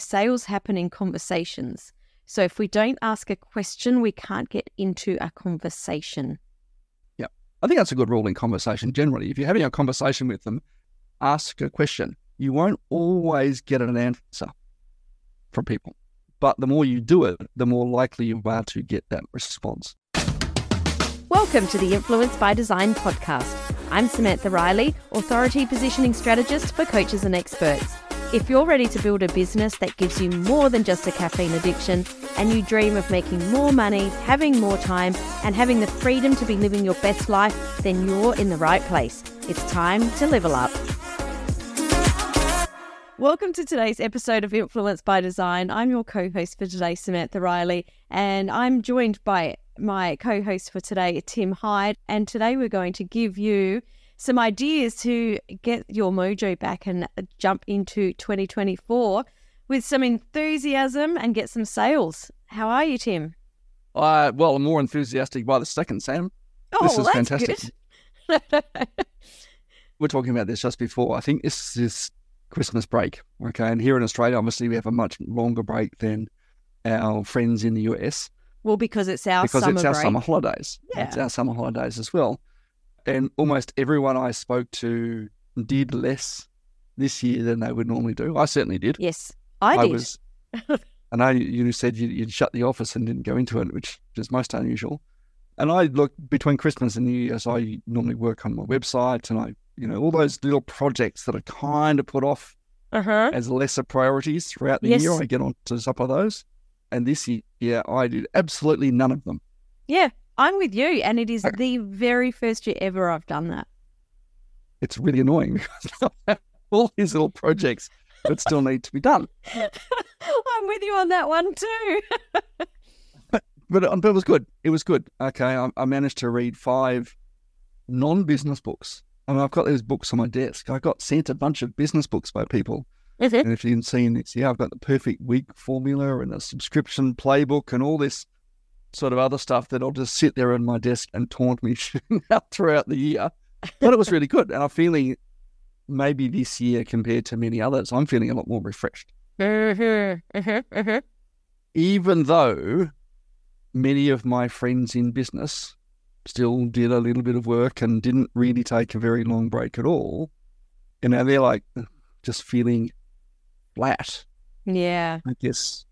Sales happen in conversations. So if we don't ask a question, we can't get into a conversation. Yeah. I think that's a good rule in conversation generally. If you're having a conversation with them, ask a question. You won't always get an answer from people. But the more you do it, the more likely you are to get that response. Welcome to the Influence by Design podcast. I'm Samantha Riley, Authority Positioning Strategist for coaches and experts. If you're ready to build a business that gives you more than just a caffeine addiction, and you dream of making more money, having more time, and having the freedom to be living your best life, then you're in the right place. It's time to level up. Welcome to today's episode of Influence by Design. I'm your co host for today, Samantha Riley, and I'm joined by my co host for today, Tim Hyde. And today we're going to give you some ideas to get your mojo back and jump into 2024 with some enthusiasm and get some sales. How are you, Tim? Uh, well, I'm more enthusiastic by the second, Sam. Oh, this is fantastic. We're talking about this just before. I think this is Christmas break. Okay. And here in Australia, obviously, we have a much longer break than our friends in the US well, because it's our because summer it's our break. summer holidays. Yeah. It's our summer holidays as well. And almost everyone I spoke to did less this year than they would normally do. I certainly did. Yes, I did. was. I know you, you said you, you'd shut the office and didn't go into it, which is most unusual. And I look between Christmas and New Year's, I normally work on my website and I, you know, all those little projects that are kind of put off Uh huh. as lesser priorities throughout the Yes. year. I get on to some of those. And this year, yeah, I did absolutely none of them. Yeah, I'm with you. And it is the very first year ever I've done that. It's really annoying because all these little projects that still need to be done. I'm with you on that one too. But it, um, but it was good. It was good. Okay, I, I managed to read five non-business books. I mean, I've got those books on my desk. I got sent a bunch of business books by people. Is it? And if you haven't seen this, yeah, I've got the perfect week formula and a subscription playbook and all this sort of other stuff that I'll just sit there on my desk and taunt me throughout the year. But it was really good. And I'm feeling maybe this year compared to many others, I'm feeling a lot more refreshed. Mm-hmm. Mm-hmm. Mm-hmm. Even though many of my friends in business still did a little bit of work and didn't really take a very long break at all, you know, they're like just feeling flat. Yeah. I guess,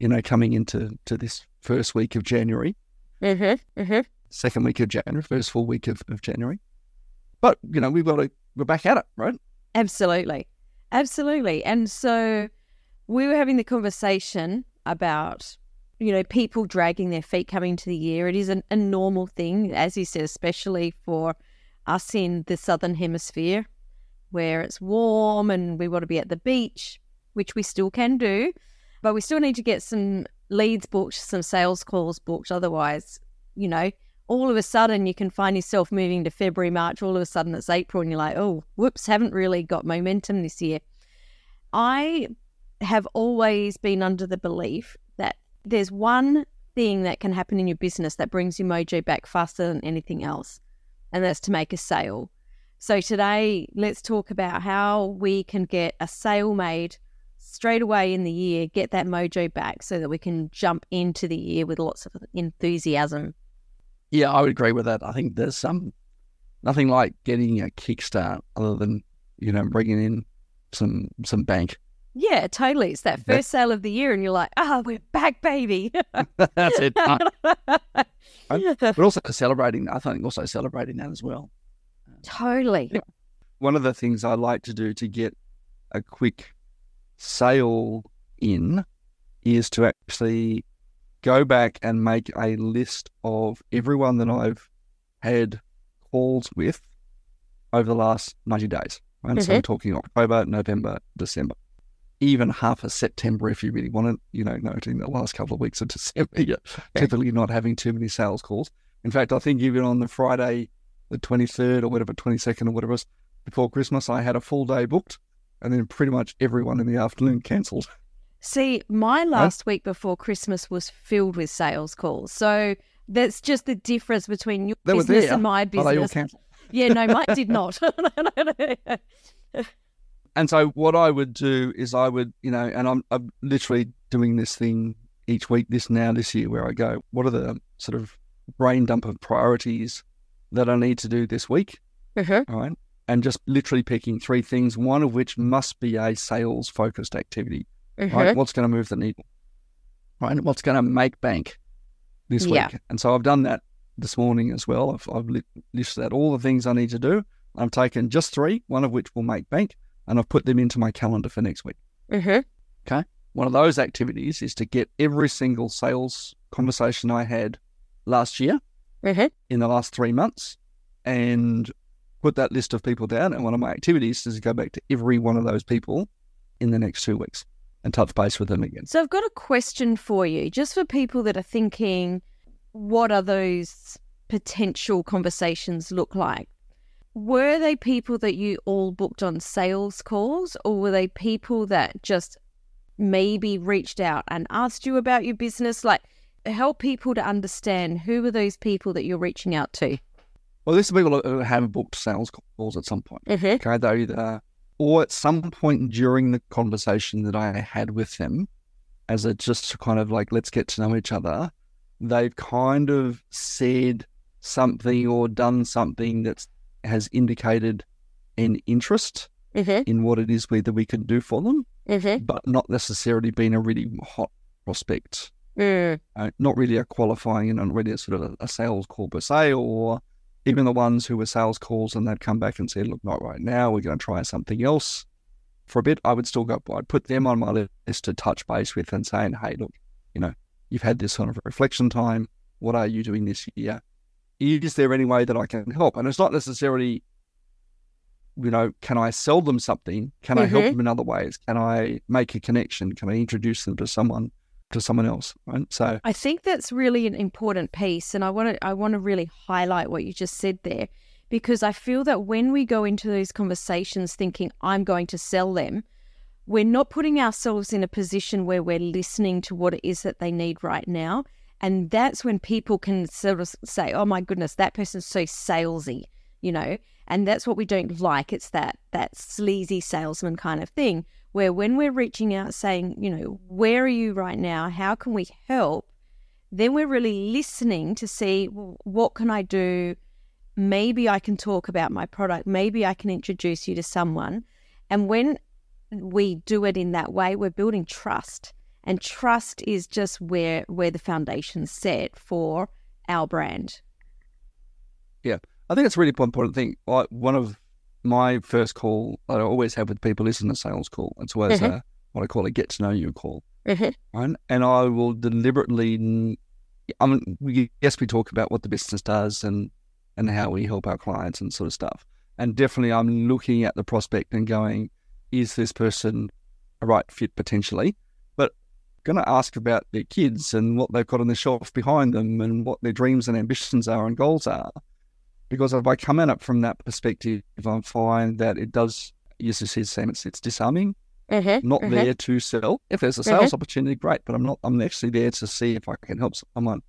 you know, coming into to this first week of January, Mm-hmm. Mm-hmm. second week of January, first full week of, of January. But, you know, we've got to, we're back at it, right? Absolutely. Absolutely. And so we were having the conversation about, you know, people dragging their feet coming to the year. It is an, a normal thing, as you said, especially for us in the Southern Hemisphere where it's warm and we want to be at the beach, which we still can do. But we still need to get some leads booked, some sales calls booked. Otherwise, you know, all of a sudden you can find yourself moving to February, March, all of a sudden it's April and you're like, oh, whoops, haven't really got momentum this year. I have always been under the belief that there's one thing that can happen in your business that brings your mojo back faster than anything else, and that's to make a sale. So today, let's talk about how we can get a sale made straight away in the year, get that mojo back so that we can jump into the year with lots of enthusiasm. Yeah, I would agree with that. I think there's some, nothing like getting a kickstart other than, you know, bringing in some, some bank. Yeah, totally. It's that first sale of the year, and you're like, ah, we're back, baby. That's it. But also celebrating, I think also celebrating that as well. totally. one of the things I like to do to get a quick sale in is to actually go back and make a list of everyone that I've had calls with over the last 90 days. Right? So I'm mm-hmm. talking October, November, December, even half of September if you really want it, you know, noting the last couple of weeks of December, you're typically not having too many sales calls. In fact, I think even on the Friday, the 23rd or whatever, 22nd or whatever it was, before Christmas, I had a full day booked, and then pretty much everyone in the afternoon cancelled. See, my last week before Christmas was filled with sales calls. So that's just the difference between your They business there, and my But they all business. cancelled. yeah, no, mine did not. And so what I would do is I would, you know, and I'm, I'm literally doing this thing each week, this now, this year, where I go, what are the sort of brain dump of priorities that I need to do this week? Mm-hmm. All right. And just literally picking three things, one of which must be a sales focused activity. Mm-hmm. Right. What's going to move the needle? Right. What's going to make bank this Yeah. week? And so I've done that this morning as well. I've, I've listed out all the things I need to do. I've taken just three, one of which will make bank, and I've put them into my calendar for next week. Mm-hmm. Okay. One of those activities is to get every single sales conversation I had last year Mm-hmm. in the last three months and put that list of people down. And one of my activities is to go back to every one of those people in the next two weeks and touch base with them again. So I've got a question for you, just for people that are thinking, what are those potential conversations look like? Were they people that you all booked on sales calls, or were they people that just maybe reached out and asked you about your business? Like, help people to understand who are those people that you're reaching out to. Well, these are people who have booked sales calls at some point. Mm-hmm. Okay, they either or at some point during the conversation that I had with them, as a just kind of like let's get to know each other, they've kind of said something or done something that has indicated an interest Mm-hmm. in what it is we, that we can do for them, Mm-hmm. but not necessarily been a really hot prospect. Mm. Uh, not really a qualifying and not really a sort of a, a sales call per se, or even the ones who were sales calls and they'd come back and said, look, not right now, we're going to try something else for a bit. I would still go, I'd put them on my list to touch base with and saying, hey, look, you know, you've had this sort of reflection time. What are you doing this year? Is there any way that I can help? And it's not necessarily, you know, can I sell them something? Can I help Mhm. them in other ways? Can I make a connection? Can I introduce them to someone, to someone else? Right. So, I think that's really an important piece, and I want to I want to really highlight what you just said there, because I feel that when we go into those conversations thinking I'm going to sell them, we're not putting ourselves in a position where we're listening to what it is that they need right now, and that's when people can sort of say, "Oh my goodness, that person's so salesy," you know, and that's what we don't like. It's that that sleazy salesman kind of thing where when we're reaching out saying, you know, where are you right now? How can we help? Then we're really listening to see well, what can I do? Maybe I can talk about my product. Maybe I can introduce you to someone. And when we do it in that way, we're building trust. And trust is just where where the foundation's set for our brand. Yeah. I think it's a really important thing. Like one of my first call that I always have with people isn't a sales call. It's always Mhm. a, what I call a get to know you call. Mhm. Right? And I will deliberately, I mean, we, yes, we talk about what the business does and, and how we help our clients and sort of stuff. And definitely I'm looking at the prospect and going, is this person a right fit potentially? But going to ask about their kids and what they've got on the shelf behind them and what their dreams and ambitions are and goals are because if I come at it from that perspective, if I find that it does, yes, it says Sam, it's, it's disarming, Mm-hmm. not there to sell. If there's a sales opportunity, great, but I'm not, I'm actually there to see if I can help someone.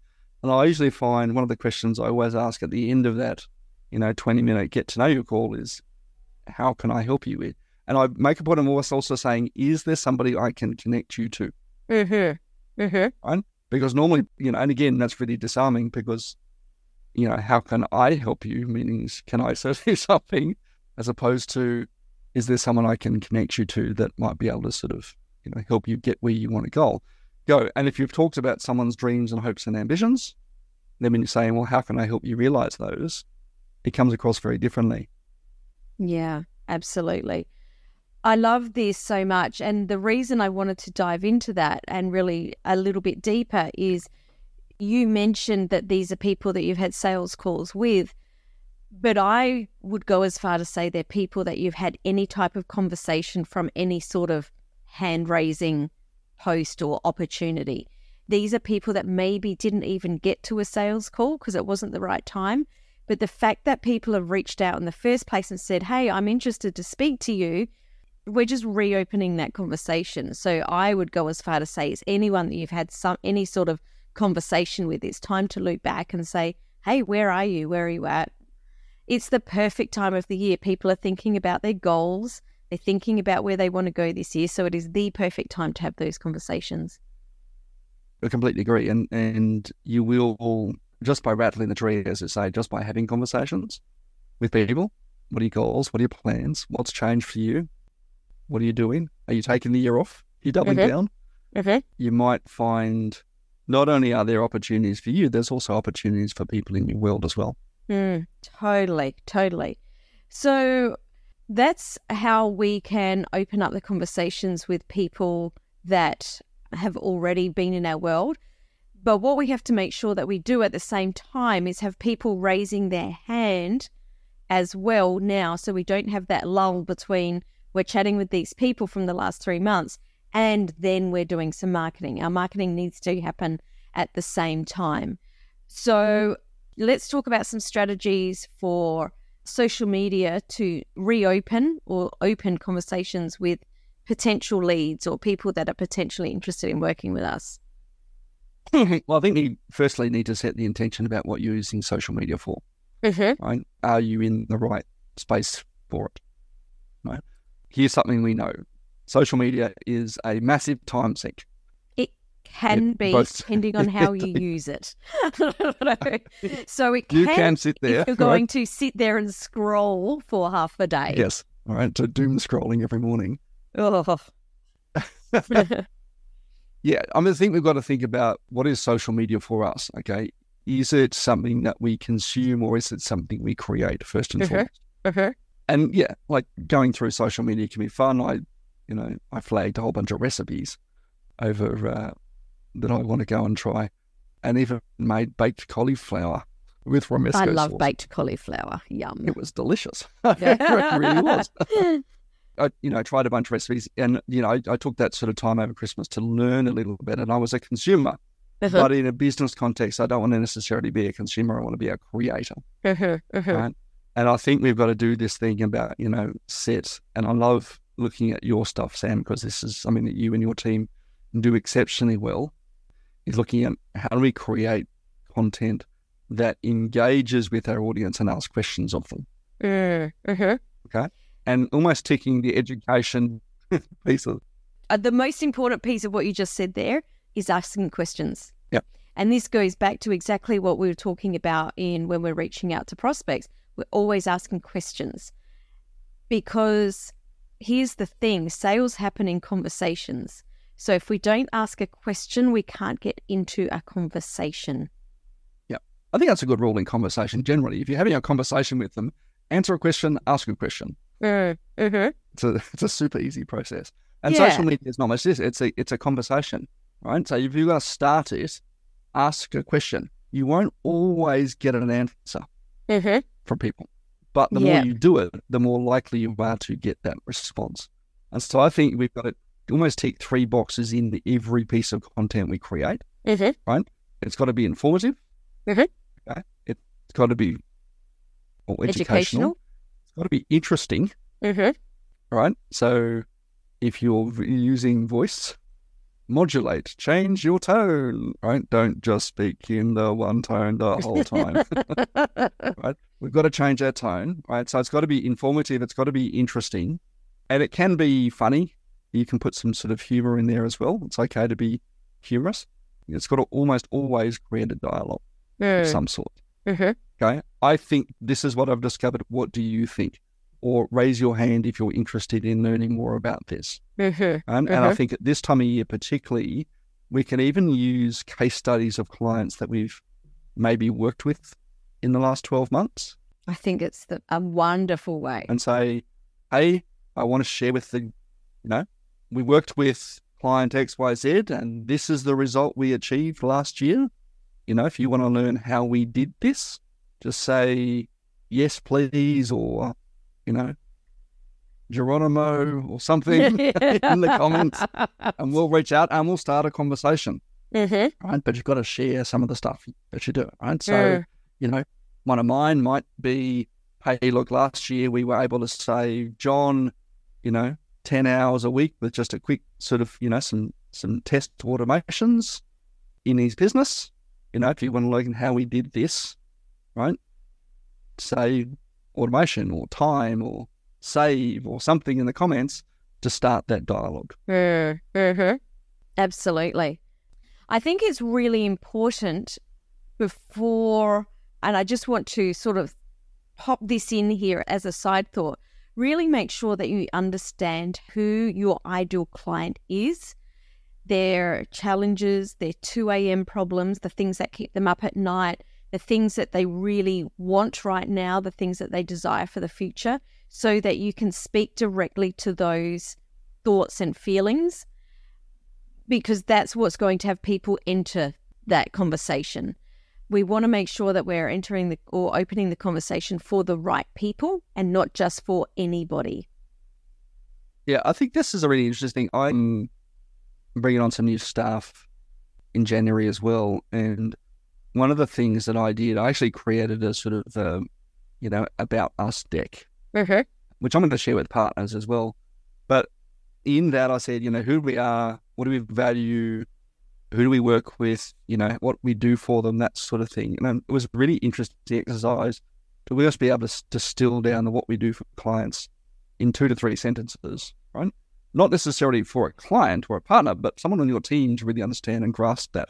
And I usually find one of the questions I always ask at the end of that, you know, 20 minute get to know you call is, how can I help you with? And I make a point of always also saying, is there somebody I can connect you to? Mm-hmm. Mm-hmm. Because normally, you know, and again, that's really disarming because you know, how can I help you? Meaning, can I serve you something? As opposed to, is there someone I can connect you to that might be able to sort of, you know, help you get where you want to go? Go. And if you've talked about someone's dreams and hopes and ambitions, then when you're saying, well, how can I help you realize those? It comes across very differently. Yeah, absolutely. I love this so much. And the reason I wanted to dive into that and really a little bit deeper is you mentioned that these are people that you've had sales calls with. But I would go as far to say they're people that you've had any type of conversation from any sort of hand raising post or opportunity. These are people that maybe didn't even get to a sales call because it wasn't the right time. But the fact that people have reached out in the first place and said, Hey, I'm interested to speak to you, we're just reopening that conversation. So I would go as far to say, it's anyone that you've had some any sort of conversation with, it's time to loop back and say, Hey, where are you? Where are you at? It's the perfect time of the year. People are thinking about their goals. They're thinking about where they want to go this year. So it is the perfect time to have those conversations. I completely agree. And and you will just by rattling the tree, as I say, just by having conversations with people. What are your goals? What are your plans? What's changed for you? What are you doing? Are you taking the year off? Are you doubling Mhm. down? Mm-hmm. You might find not only are there opportunities for you, there's also opportunities for people in your world as well. Mm, totally, totally. So that's how we can open up the conversations with people that have already been in our world. But what we have to make sure that we do at the same time is have people raising their hand as well now. So we don't have that lull between we're chatting with these people from the last three months and then we're doing some marketing. Our marketing needs to happen at the same time. So let's talk about some strategies for social media to reopen or open conversations with potential leads or people that are potentially interested in working with us. well, I think you firstly need to set the intention about what you're using social media for. Mm-hmm. Right? Are you in the right space for it? Right. Here's something we know: social media is a massive time sink. It can Yeah, be both. depending on how you use it. so it You can, can sit there. if you're right? going to sit there and scroll for half a day. Yes. All right. So doom scrolling every morning. Oh. Yeah, I mean, I think we've got to think about what is social media for us. Okay, is it something that we consume or is it something we create first and Mhm. foremost? Mhm. And yeah, like going through social media can be fun. I, you know, I flagged a whole bunch of recipes over uh, that I want to go and try, and even made baked cauliflower with romesco I love sauce. baked cauliflower. Yum. It was delicious. it really was. I, you know, tried a bunch of recipes, and you know, I, I took that sort of time over Christmas to learn a little bit. And I was a consumer, Uh-huh. but in a business context, I don't want to necessarily be a consumer. I want to be a creator, Mhm. Mhm. right? And I think we've got to do this thing about you know set. And I love looking at your stuff, Sam, because this is something that you and your team do exceptionally well. Is looking at how do we create content that engages with our audience and asks questions of them Mm, mhm. Okay. And almost ticking the education piece of Uh, the most important piece of what you just said there is asking questions. Yep. And this goes back to exactly what we were talking about in when we're reaching out to prospects. We're always asking questions because here's the thing sales happen in conversations. So if we don't ask a question, we can't get into a conversation. Yeah. I think that's a good rule in conversation generally. If you're having a conversation with them, answer a question, ask a question. Mm, mhm. It's a it's a super easy process. And Yeah. social media is not much this. It's a it's a conversation, right? So if you're going to start it, ask a question. You won't always get an answer Mhm. from people, but the Yeah. more you do it, the more likely you are to get that response. And so I think we've got to almost tick three boxes in every piece of content we create. Mhm. It's got to be informative. Mhm. Okay. It's got to be well, educational. Educational. It's got to be interesting, Mhm. right? So if you're using voice, modulate, change your tone, right? Don't just speak in the one tone the whole time. right? We've got to change our tone, right? So it's got to be informative, it's got to be interesting, and it can be funny. You can put some sort of humor in there as well. It's okay to be humorous. It's got to almost always create a dialogue of Mm, some sort. mhm. Okay. I think this is what I've discovered. What do you think? Or raise your hand if you're interested in learning more about this. Mhm. Um, And I Mhm. think at this time of year, particularly, we can even use case studies of clients that we've maybe worked with in the last 12 months I think it's the, a wonderful way. and say, hey, I want to share with the, you know, we worked with client XYZ and this is the result we achieved last year. You know, if you want to learn how we did this, just say, yes, please, or, you know, Geronimo or something in the comments and we'll reach out and we'll start a conversation, Mhm. right? But you've got to share some of the stuff that you do, right? So, Mm. you know, one of mine might be, hey, look, last year we were able to save John, you know, 10 hours a week with just a quick sort of, you know, some, some test automations in his business. You know, if you want to learn how we did this, right? Say automation or time or save or something in the comments to start that dialogue. Mm-hmm. Absolutely. I think it's really important before, and I just want to sort of pop this in here as a side thought really make sure that you understand who your ideal client is, their challenges, their 2 a.m. problems, the things that keep them up at night, the things that they really want right now, the things that they desire for the future, so that you can speak directly to those thoughts and feelings because that's what's going to have people enter that conversation. We want to make sure that we're entering the or opening the conversation for the right people and not just for anybody. Yeah, I think this is a really interesting. I'm bringing on some new staff in January as well, and one of the things that I did, I actually created a sort of, uh, you know, about us deck, mm-hmm. which I'm going to share with partners as well. But in that, I said, you know, who we are, what do we value, who do we work with, you know, what we do for them, that sort of thing. And it was a really interesting exercise to we must be able to distill down to what we do for clients in two to three sentences, right? Not necessarily for a client or a partner, but someone on your team to really understand and grasp that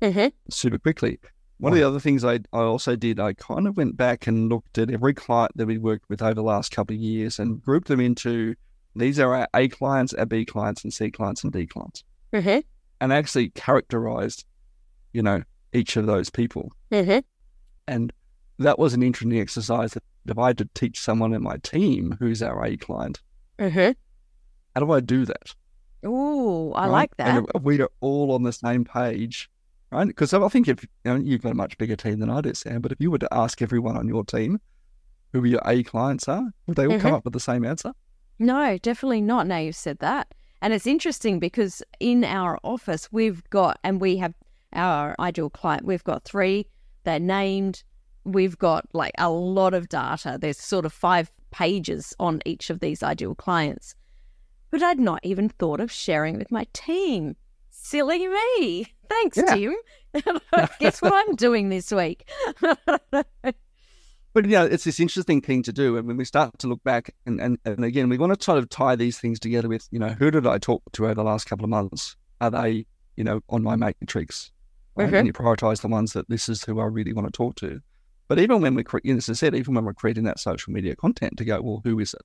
mm-hmm. super quickly. One of the other things I, I also did, I kind of went back and looked at every client that we worked with over the last couple of years and grouped them into these are our A clients, our B clients, and C clients and D clients. Mm-hmm. And actually characterized, you know, each of those people. Mm-hmm. And that was an interesting exercise that if I had to teach someone in my team who's our A client, mm-hmm. how do I do that? Oh, I right? like that. And if we are all on the same page, right? Because I think if you know, you've got a much bigger team than I do, Sam, but if you were to ask everyone on your team who your A clients are, would they all Mm-hmm. come up with the same answer? No, definitely not. Now you've said that. And it's interesting because in our office, we've got, and we have our ideal client, we've got three, they're named. We've got like a lot of data. There's sort of five pages on each of these ideal clients. But I'd not even thought of sharing with my team. Silly me. Thanks, Yeah. Tim. Guess what I'm doing this week? But yeah, it's this interesting thing to do. And when we start to look back, and, and, and again, we want to sort of tie these things together with, you know, who did I talk to over the last couple of months? Are they, you know, on my matrix? Right? Mhm. And you prioritize the ones that this is who I really want to talk to. But even when we, cre- you know, as I said, even when we're creating that social media content to go, well, who is it?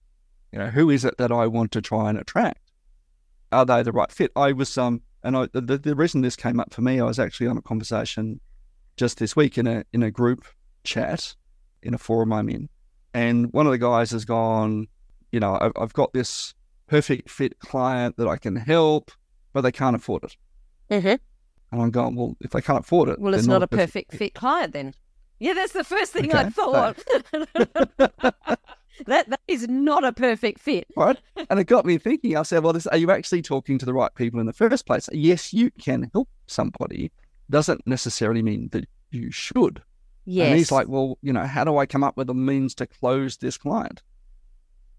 You know, who is it that I want to try and attract? Are they the right fit? I was, um, and I, the, the reason this came up for me, I was actually on a conversation just this week in a in a group chat in a forum I'm in, and one of the guys has gone, you know, I've, I've got this perfect fit client that I can help, but they can't afford it. mm-hmm. And I'm going, well, if they can't afford it, Well, it's they're not a perfect fit client then. Yeah, that's the first thing I thought. that that is not a perfect fit. right? And it got me thinking. I said, well, this, are you actually talking to the right people in the first place? Yes, you can help somebody. Doesn't necessarily mean that you should. Yes. And he's like, well, you know, how do I come up with a means to close this client?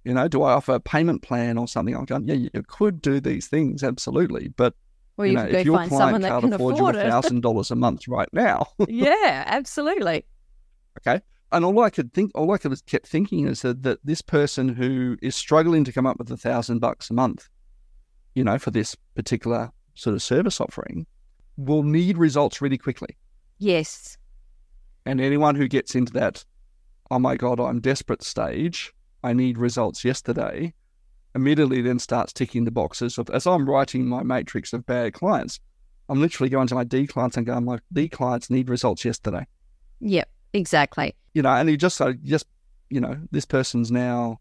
You know, do I offer a payment plan or something? I'm going, yeah, you could do these things, absolutely. But, or you you know, if your client can't can afford, afford you it. $1,000 a month right now, yeah, absolutely. okay? And all I could think, all I could kept thinking is that, that this person who is struggling to come up with a thousand bucks a month, you know, for this particular sort of service offering, will need results really quickly. Yes. And anyone who gets into that, oh my God, I'm desperate stage, I need results yesterday, immediately then starts ticking the boxes of, as I'm writing my matrix of bad clients, I'm literally going to my D clients and going, my D clients need results yesterday. Yep. Exactly. You know, and you just, so just, you know, this person's now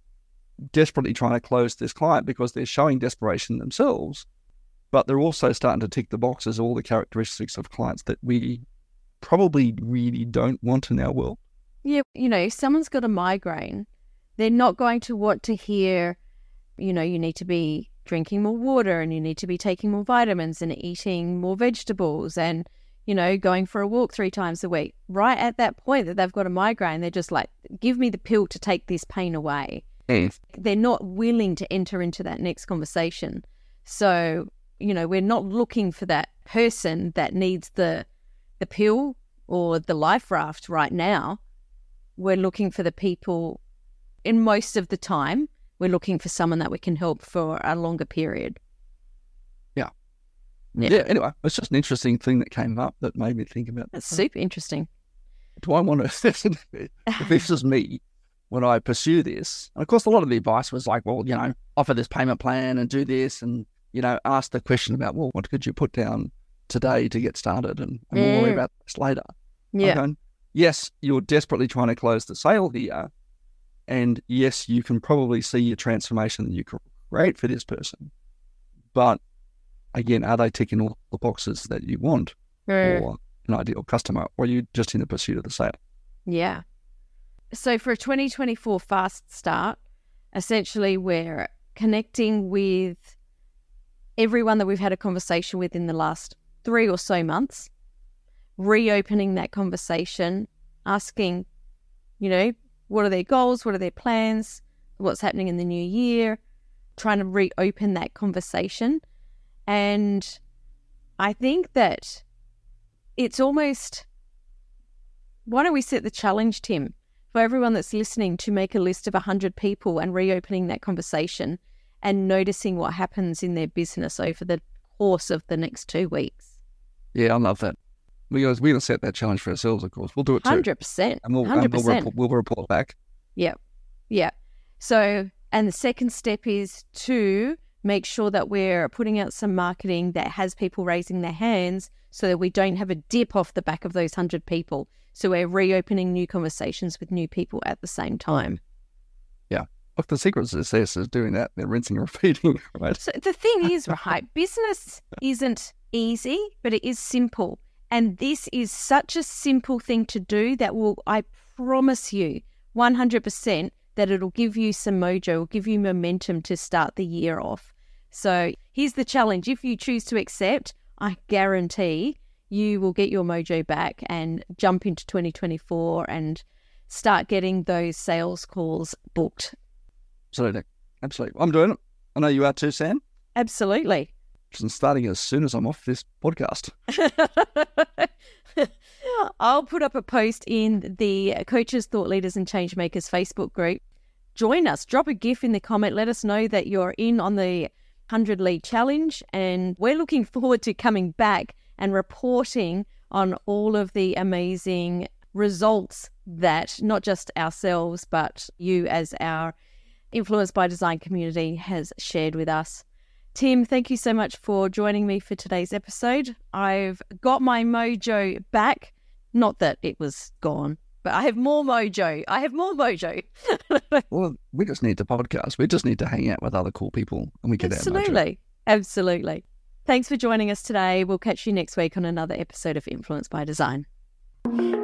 desperately trying to close this client because they're showing desperation themselves, but they're also starting to tick the boxes, all the characteristics of clients that we probably really don't want in our world. Yeah. You know, if someone's got a migraine, they're not going to want to hear, you know, you need to be drinking more water and you need to be taking more vitamins and eating more vegetables and, you know, going for a walk three times a week. Right at that point that they've got a migraine, they're just like, give me the pill to take this pain away. Mm. they're not willing to enter into that next conversation. So, you know, we're not looking for that person that needs the the pill or the life raft right now. We're looking for the people in most of the time we're looking for someone that we can help for a longer period. Yeah. Yeah. Anyway, it's just an interesting thing that came up that made me think about. That's super interesting. Do I want to? Assess if this is me, when I pursue this, and of course, a lot of the advice was like, well, you know, offer this payment plan and do this, and you know, ask the question about, well, what could you put down today to get started, and, and we'll worry about this later. Yeah. going, yes, you're desperately trying to close the sale here. And yes, you can probably see your transformation that you create for this person. But again, are they ticking all the boxes that you want Mm. for an ideal customer? Or are you just in the pursuit of the sale? Yeah. So for a 2024 fast start, essentially we're connecting with everyone that we've had a conversation with in the last three or so months, reopening that conversation, asking, you know, what are their goals? What are their plans? What's happening in the new year? Trying to reopen that conversation. And I think that it's almost why don't we set the challenge, Tim, for everyone that's listening to make a list of 100 people and reopening that conversation and noticing what happens in their business over the course of the next two weeks? Yeah, I love that. We guys, to set that challenge for ourselves, of course. We'll do it too. 100%. And we'll, and we'll, report, we'll report back. Yeah. Yeah. So, and the second step is to make sure that we're putting out some marketing that has people raising their hands so that we don't have a dip off the back of those 100 people. So we're reopening new conversations with new people at the same time. Yeah. Look, the secret to success is doing that. They're rinsing and repeating, right? So the thing is, right, business isn't easy, but it is simple. And this is such a simple thing to do that will, I promise you, 100% that it'll give you some mojo, will give you momentum to start the year off. So here's the challenge. If you choose to accept, I guarantee you will get your mojo back and jump into 2024 and start getting those sales calls booked. Absolutely. Absolutely. I'm doing it. I know you are too, Sam. Absolutely. I'm starting as soon as I'm off this podcast. I'll put up a post in the Coaches, Thought Leaders, and Changemakers Facebook group. Join us. Drop a GIF in the comment. Let us know that you're in on the 100 lead challenge. And we're looking forward to coming back and reporting on all of the amazing results that not just ourselves, but you as our Influence by Design community has shared with us. Tim, thank you so much for joining me for today's episode. I've got my mojo back. Not that it was gone, but I have more mojo. I have more mojo. Well, we just need to podcast. We just need to hang out with other cool people and we get. Absolutely. Absolutely. Thanks for joining us today. We'll catch you next week on another episode of Influence by Design.